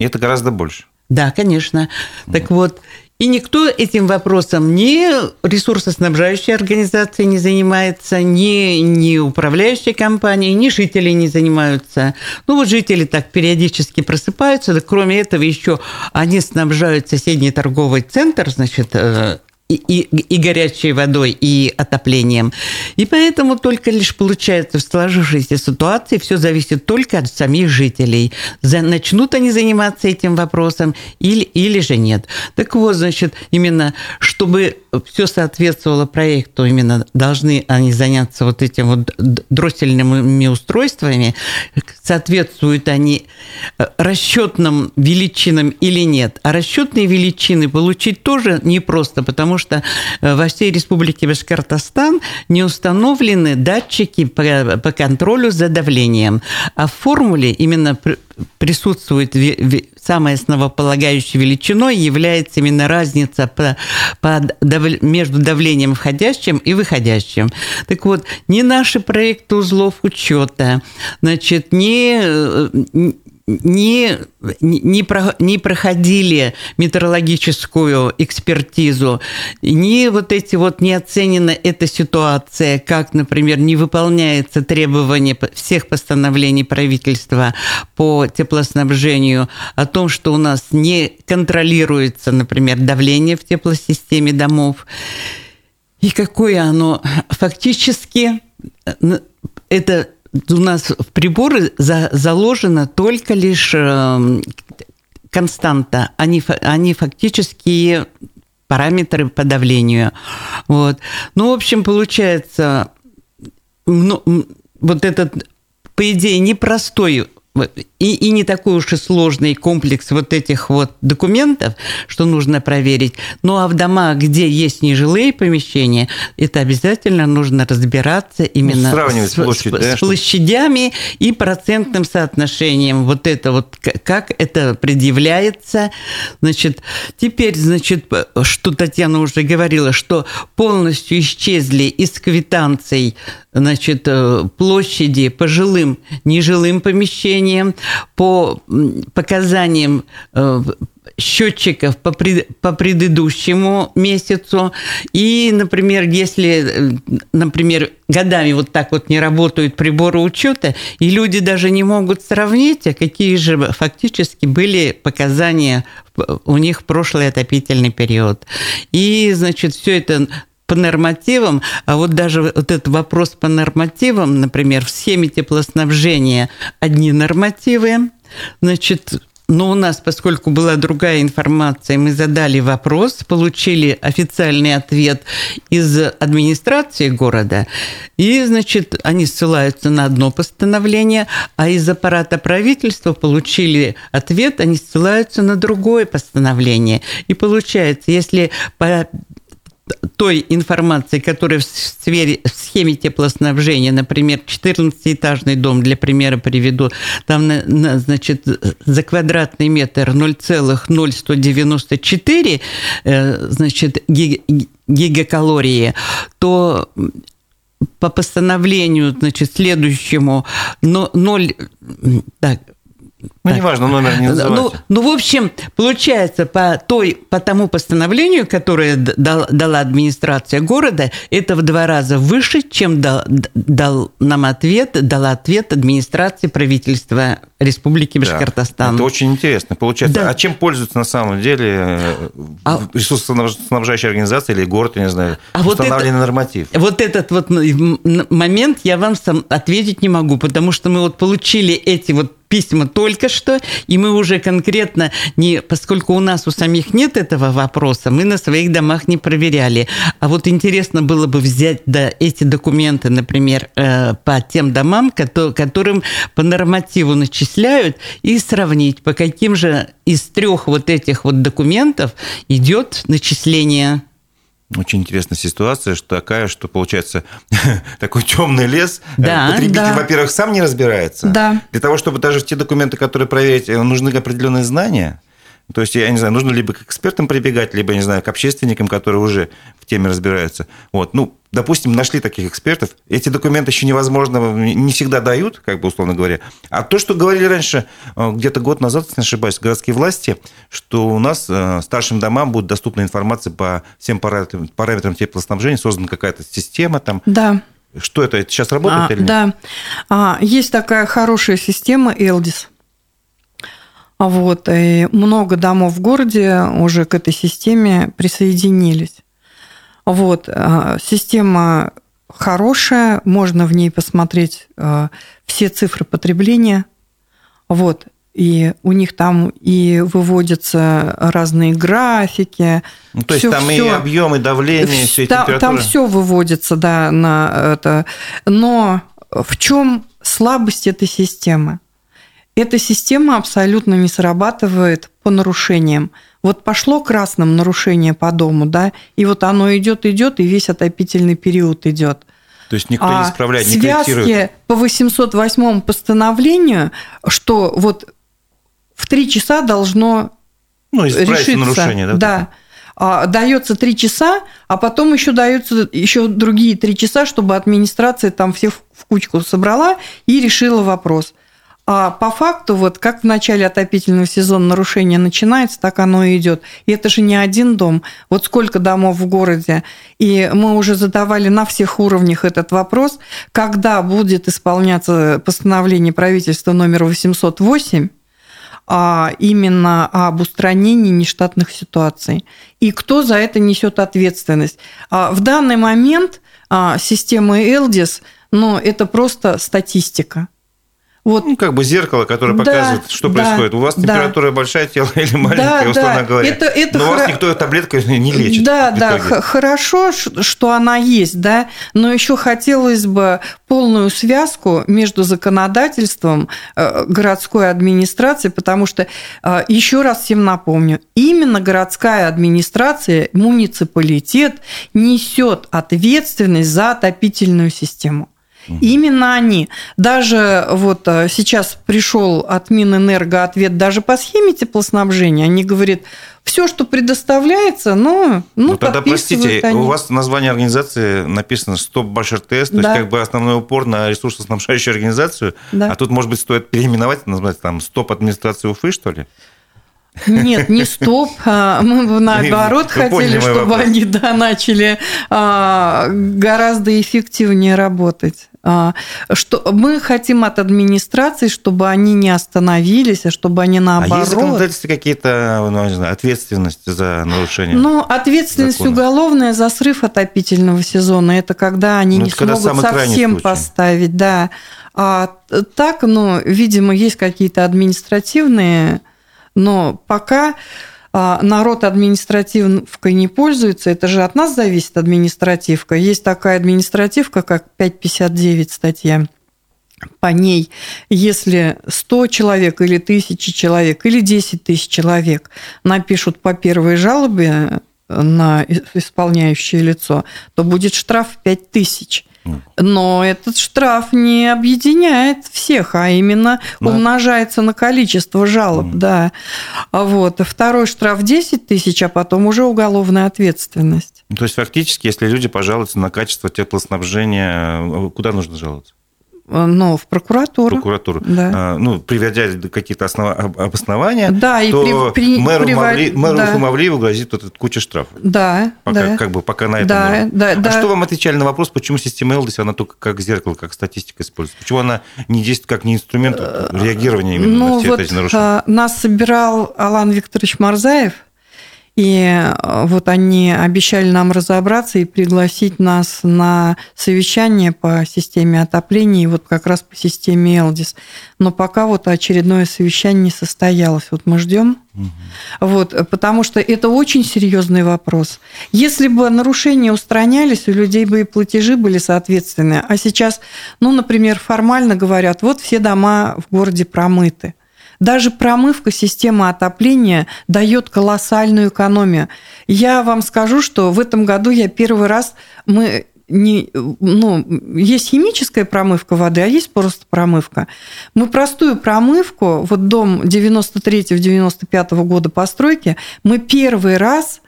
И это гораздо больше. Да, конечно. Так вот, и никто этим вопросом, ни ресурсоснабжающая организация не занимается, ни, ни управляющая компания, ни жители не занимаются. Ну вот жители так периодически просыпаются, да кроме этого еще они снабжают соседний торговый центр, значит, э, и, и, горячей водой, и отоплением. И поэтому только лишь получается в сложившейся ситуации все зависит только от самих жителей. За, начнут они заниматься этим вопросом или, или же нет. Так вот, значит, именно чтобы все соответствовало проекту, именно должны они заняться вот этим вот дроссельными устройствами, соответствуют они э, расчетным величинам или нет. А расчетные величины получить тоже непросто, потому что э, во всей республике Башкортостан не установлены датчики по, контролю за давлением. А в формуле именно присутствует самой основополагающей величиной является именно разница по, по, между давлением входящим и выходящим. Так вот, не наши проекты узлов учета, значит, не не, не, про, не проходили метеорологическую экспертизу, не вот эти вот не оценена эта ситуация, как, например, не выполняется требование всех постановлений правительства по теплоснабжению о том, что у нас не контролируется, например, давление в теплосистеме домов, и какое оно фактически это у нас в приборы за, заложена только лишь э, константа, они, они фактически параметры по давлению. Вот. Ну, в общем, получается, ну, вот этот, по идее, непростой и, и не такой уж и сложный комплекс вот этих вот документов, что нужно проверить. Ну а в домах, где есть нежилые помещения, это обязательно нужно разбираться именно ну, с, площадь, с, да, с площадями и процентным соотношением. Вот это вот, как это предъявляется. Значит, теперь, значит, что Татьяна уже говорила, что полностью исчезли из квитанций значит, э, площади по жилым, нежилым помещениям, по показаниям э, счетчиков по, пред, по предыдущему месяцу. И, например, если, э, например, годами вот так вот не работают приборы учета, и люди даже не могут сравнить, а какие же фактически были показания у них в прошлый отопительный период. И, значит, все это по нормативам, а вот даже вот этот вопрос по нормативам, например, в схеме теплоснабжения одни нормативы, значит, но у нас, поскольку была другая информация, мы задали вопрос, получили официальный ответ из администрации города, и, значит, они ссылаются на одно постановление, а из аппарата правительства получили ответ, они ссылаются на другое постановление. И получается, если по той информации, которая в, сфере, в схеме теплоснабжения, например, 14-этажный дом, для примера приведу, там, значит, за квадратный метр 0,0194 э, значит, гигакалории, то по постановлению, значит, следующему, но 0, так, ну, так. неважно, номер не называйте. Ну, ну, в общем, получается, по, той, по тому постановлению, которое дал, дала администрация города, это в два раза выше, чем дал, дал нам ответ, дала ответ администрации правительства Республики Башкортостан. Да, это очень интересно. Получается, да. а чем пользуются на самом деле э, а... ресурсоснабжающая организация или город, я не знаю, а установленный вот это, норматив? Вот этот вот момент я вам сам ответить не могу, потому что мы вот получили эти вот письма только что, и мы уже конкретно, не, поскольку у нас у самих нет этого вопроса, мы на своих домах не проверяли. А вот интересно было бы взять да, эти документы, например, э, по тем домам, которым по нормативу начисляют, и сравнить, по каким же из трех вот этих вот документов идет начисление очень интересная ситуация, что такая, что получается [laughs] такой темный лес. Да, Потребитель, да. во-первых, сам не разбирается. Да. Для того, чтобы даже в те документы, которые проверить, э, нужны определенные знания. То есть, я не знаю, нужно либо к экспертам прибегать, либо, не знаю, к общественникам, которые уже в теме разбираются. Вот. Ну, допустим, нашли таких экспертов. Эти документы еще невозможно, не всегда дают, как бы условно говоря. А то, что говорили раньше, э, где-то год назад, если не ошибаюсь, городские власти, что у нас э, старшим домам будет доступна информация по всем параметрам, параметрам теплоснабжения, создана какая-то система там. Да. Что это? Это сейчас работает а, или нет? Да. А, есть такая хорошая система Элдис. Вот, и много домов в городе уже к этой системе присоединились. Вот, а, система хорошая, можно в ней посмотреть а, все цифры потребления. Вот, и у них там и выводятся разные графики. Ну, то есть там всё, и объемы, давление, все там, там все выводится, да, на это. Но в чем слабость этой системы? Эта система абсолютно не срабатывает по нарушениям. Вот пошло красным нарушение по дому, да, и вот оно идет, идет, и весь отопительный период идет. То есть никто а не исправляет, не связки по 808 постановлению, что вот в три часа должно ну, решиться. нарушение, да? Да. А, дается три часа, а потом еще даются еще другие три часа, чтобы администрация там всех в кучку собрала и решила вопрос. А по факту, вот как в начале отопительного сезона нарушение начинается, так оно и идет. И это же не один дом. Вот сколько домов в городе. И мы уже задавали на всех уровнях этот вопрос, когда будет исполняться постановление правительства номер 808, а именно об устранении нештатных ситуаций. И кто за это несет ответственность. А в данный момент а, система Элдис, ну, это просто статистика. Вот. Ну, как бы зеркало, которое да, показывает, что да, происходит. У вас температура да. большая тело [laughs] или маленькая, да, условно да. говоря. Это, это но хор... вас никто таблеткой [laughs] не лечит. Да, да, хорошо, что она есть, да, но еще хотелось бы полную связку между законодательством э, городской администрации, потому что, э, еще раз всем напомню, именно городская администрация, муниципалитет несет ответственность за отопительную систему. Именно они. Даже вот э, сейчас пришел от Минэнерго ответ даже по схеме теплоснабжения. Они говорят, все, что предоставляется, ну, ну, ну тогда, простите, они. у вас название организации написано «Стоп Баш РТС», то да. есть как бы основной упор на ресурсоснабжающую организацию, да. а тут, может быть, стоит переименовать, назвать там «Стоп администрации Уфы», что ли? Нет, не стоп. А мы наоборот Вы хотели, чтобы вопрос. они да, начали а, гораздо эффективнее работать. А, что мы хотим от администрации, чтобы они не остановились, а чтобы они наоборот. А есть законодательство какие-то, ну, не знаю, ответственности за нарушение? Ну, ответственность закона? уголовная за срыв отопительного сезона. Это когда они ну, не когда смогут совсем поставить, да. А так, ну, видимо, есть какие-то административные, но пока народ административкой не пользуется, это же от нас зависит административка. Есть такая административка, как 559 статья. По ней, если 100 человек или 1000 человек или 10 тысяч человек напишут по первой жалобе на исполняющее лицо, то будет штраф 5 тысяч. Но этот штраф не объединяет всех, а именно да. умножается на количество жалоб, mm. да. А вот второй штраф 10 тысяч, а потом уже уголовная ответственность. То есть фактически, если люди пожалуются на качество теплоснабжения, куда нужно жаловаться? Ну, в прокуратуру. Прокуратуру. Да. А, ну, приводя какие-то основ... обоснования, да, и то при, при, мэру, привод... Мавли... мэру да. Мавлиеву грозит вот эта куча штрафов. Да, пока, да. Как бы пока на этом. Да, да, а да. что вам отвечали на вопрос, почему система Элдис, она только как зеркало, как статистика используется? Почему она не действует как не инструмент реагирования именно ну, на все вот эти нарушения? А, нас собирал Алан Викторович Марзаев, и э, вот они обещали нам разобраться и пригласить нас на совещание по системе отопления и вот как раз по системе Элдис. Но пока вот очередное совещание не состоялось. Вот мы ждем. Угу. Вот, потому что это очень серьезный вопрос. Если бы нарушения устранялись, у людей бы и платежи были соответственные. А сейчас, ну, например, формально говорят, вот все дома в городе промыты. Даже промывка системы отопления дает колоссальную экономию. Я вам скажу, что в этом году я первый раз мы не, ну, есть химическая промывка воды, а есть просто промывка. Мы простую промывку, вот дом 93-95 года постройки, мы первый раз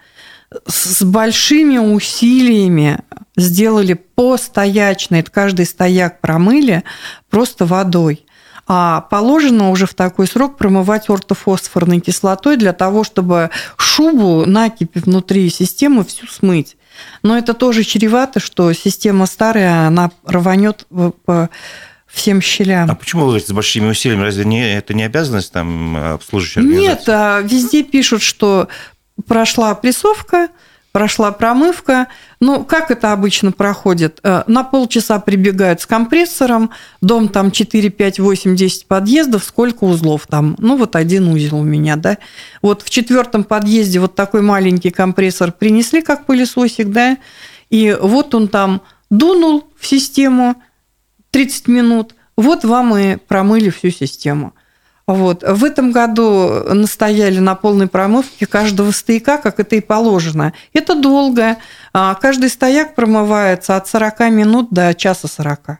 с большими усилиями сделали по стоячной, каждый стояк промыли просто водой а положено уже в такой срок промывать ортофосфорной кислотой для того, чтобы шубу, накипи внутри системы всю смыть. Но это тоже чревато, что система старая, она рванет по всем щелям. А почему вы говорите с большими усилиями? Разве не, это не обязанность там обслуживающей организации? Нет, а везде пишут, что прошла прессовка, прошла промывка. Ну, как это обычно проходит? Э, на полчаса прибегают с компрессором, дом там 4, 5, 8, 10 подъездов, сколько узлов там? Ну, вот один узел у меня, да. Вот в четвертом подъезде вот такой маленький компрессор принесли, как пылесосик, да, и вот он там дунул в систему 30 минут, вот вам и промыли всю систему. Вот. В этом году настояли на полной промывке каждого стояка, как это и положено. Это долго. А каждый стояк промывается от 40 минут до часа 40.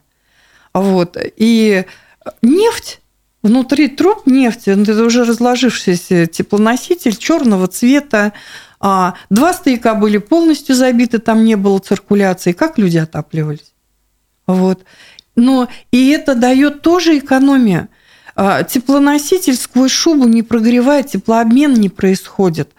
Вот. И нефть внутри труб нефти, ну, это уже разложившийся теплоноситель черного цвета. А два стояка были полностью забиты, там не было циркуляции. Как люди отапливались? Вот. Но и это дает тоже экономию. А, теплоноситель сквозь шубу не прогревает, теплообмен не происходит.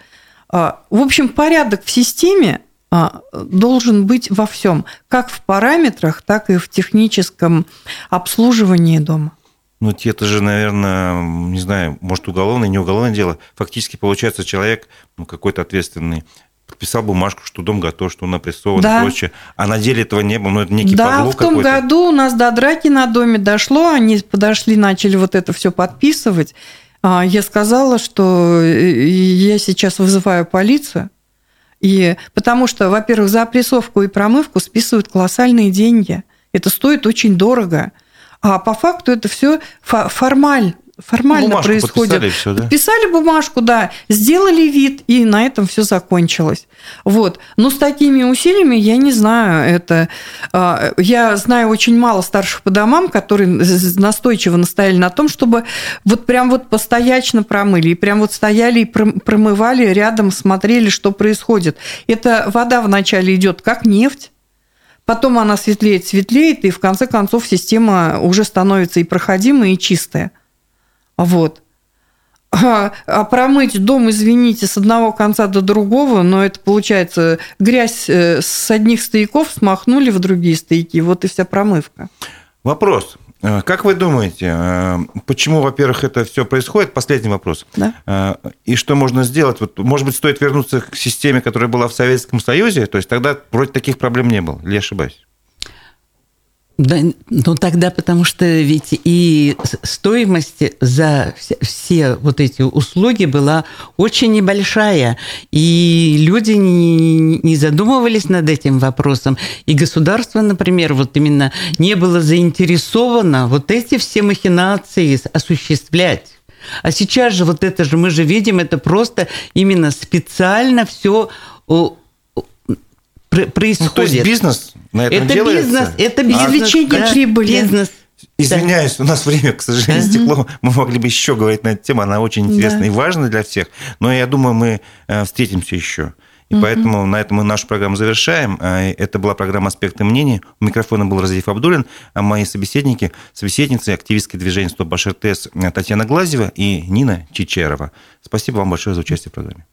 А, в общем, порядок в системе а, должен быть во всем, как в параметрах, так и в техническом обслуживании дома. Ну, это же, наверное, не знаю, может, уголовное, не уголовное дело. Фактически, получается, человек ну, какой-то ответственный подписал бумажку, что дом готов, что он опрессован да. и прочее. А на деле этого не было. Ну, это некий Да, в том году у нас до драки на доме дошло, они подошли, начали вот это все подписывать. А, я сказала, что э, я сейчас вызываю полицию, и потому что, во-первых, за опрессовку и промывку списывают колоссальные деньги. Это стоит очень дорого. А по факту это все формаль, формально бумажку происходит. Подписали, все, да? подписали бумажку, да, сделали вид, и на этом все закончилось. Вот. Но с такими усилиями я не знаю, это... А, я знаю очень мало старших по домам, которые настойчиво настояли на том, чтобы вот прям вот постоячно промыли, и прям вот стояли и промывали рядом, смотрели, что происходит. Эта вода вначале идет как нефть, потом она светлеет, светлеет, и в конце концов система уже становится и проходимая, и чистая. Вот. А, а промыть дом, извините, с одного конца до другого, но это получается грязь э, с одних стояков смахнули в другие стояки, вот и вся промывка. Вопрос. Э, как вы думаете, э, почему, во-первых, это все происходит? Последний вопрос. Да. И что можно сделать? Вот, может быть, стоит вернуться к системе, которая была в Советском Союзе? То есть тогда вроде таких проблем не было. Или я ошибаюсь? Да, ну тогда потому что ведь и стоимость за все вот эти услуги была очень небольшая, и люди не, не задумывались над этим вопросом, и государство, например, вот именно не было заинтересовано вот эти все махинации осуществлять. А сейчас же вот это же мы же видим, это просто именно специально все происходит. Ну, то есть бизнес на этом это делается? Бизнес, это бизнес, извлечение да, прибыли. Бизнес. Извиняюсь, у нас время, к сожалению, стекло. Мы могли бы еще говорить на эту тему, она очень интересна да. и важна для всех. Но я думаю, мы э, встретимся еще. И угу. поэтому на этом мы нашу программу завершаем. А, это была программа «Аспекты мнений». У микрофона был Разиф Абдулин, а мои собеседники, собеседницы активистское движение «Стоп Башир Татьяна Глазева и Нина Чичерова. Спасибо вам большое за участие в программе.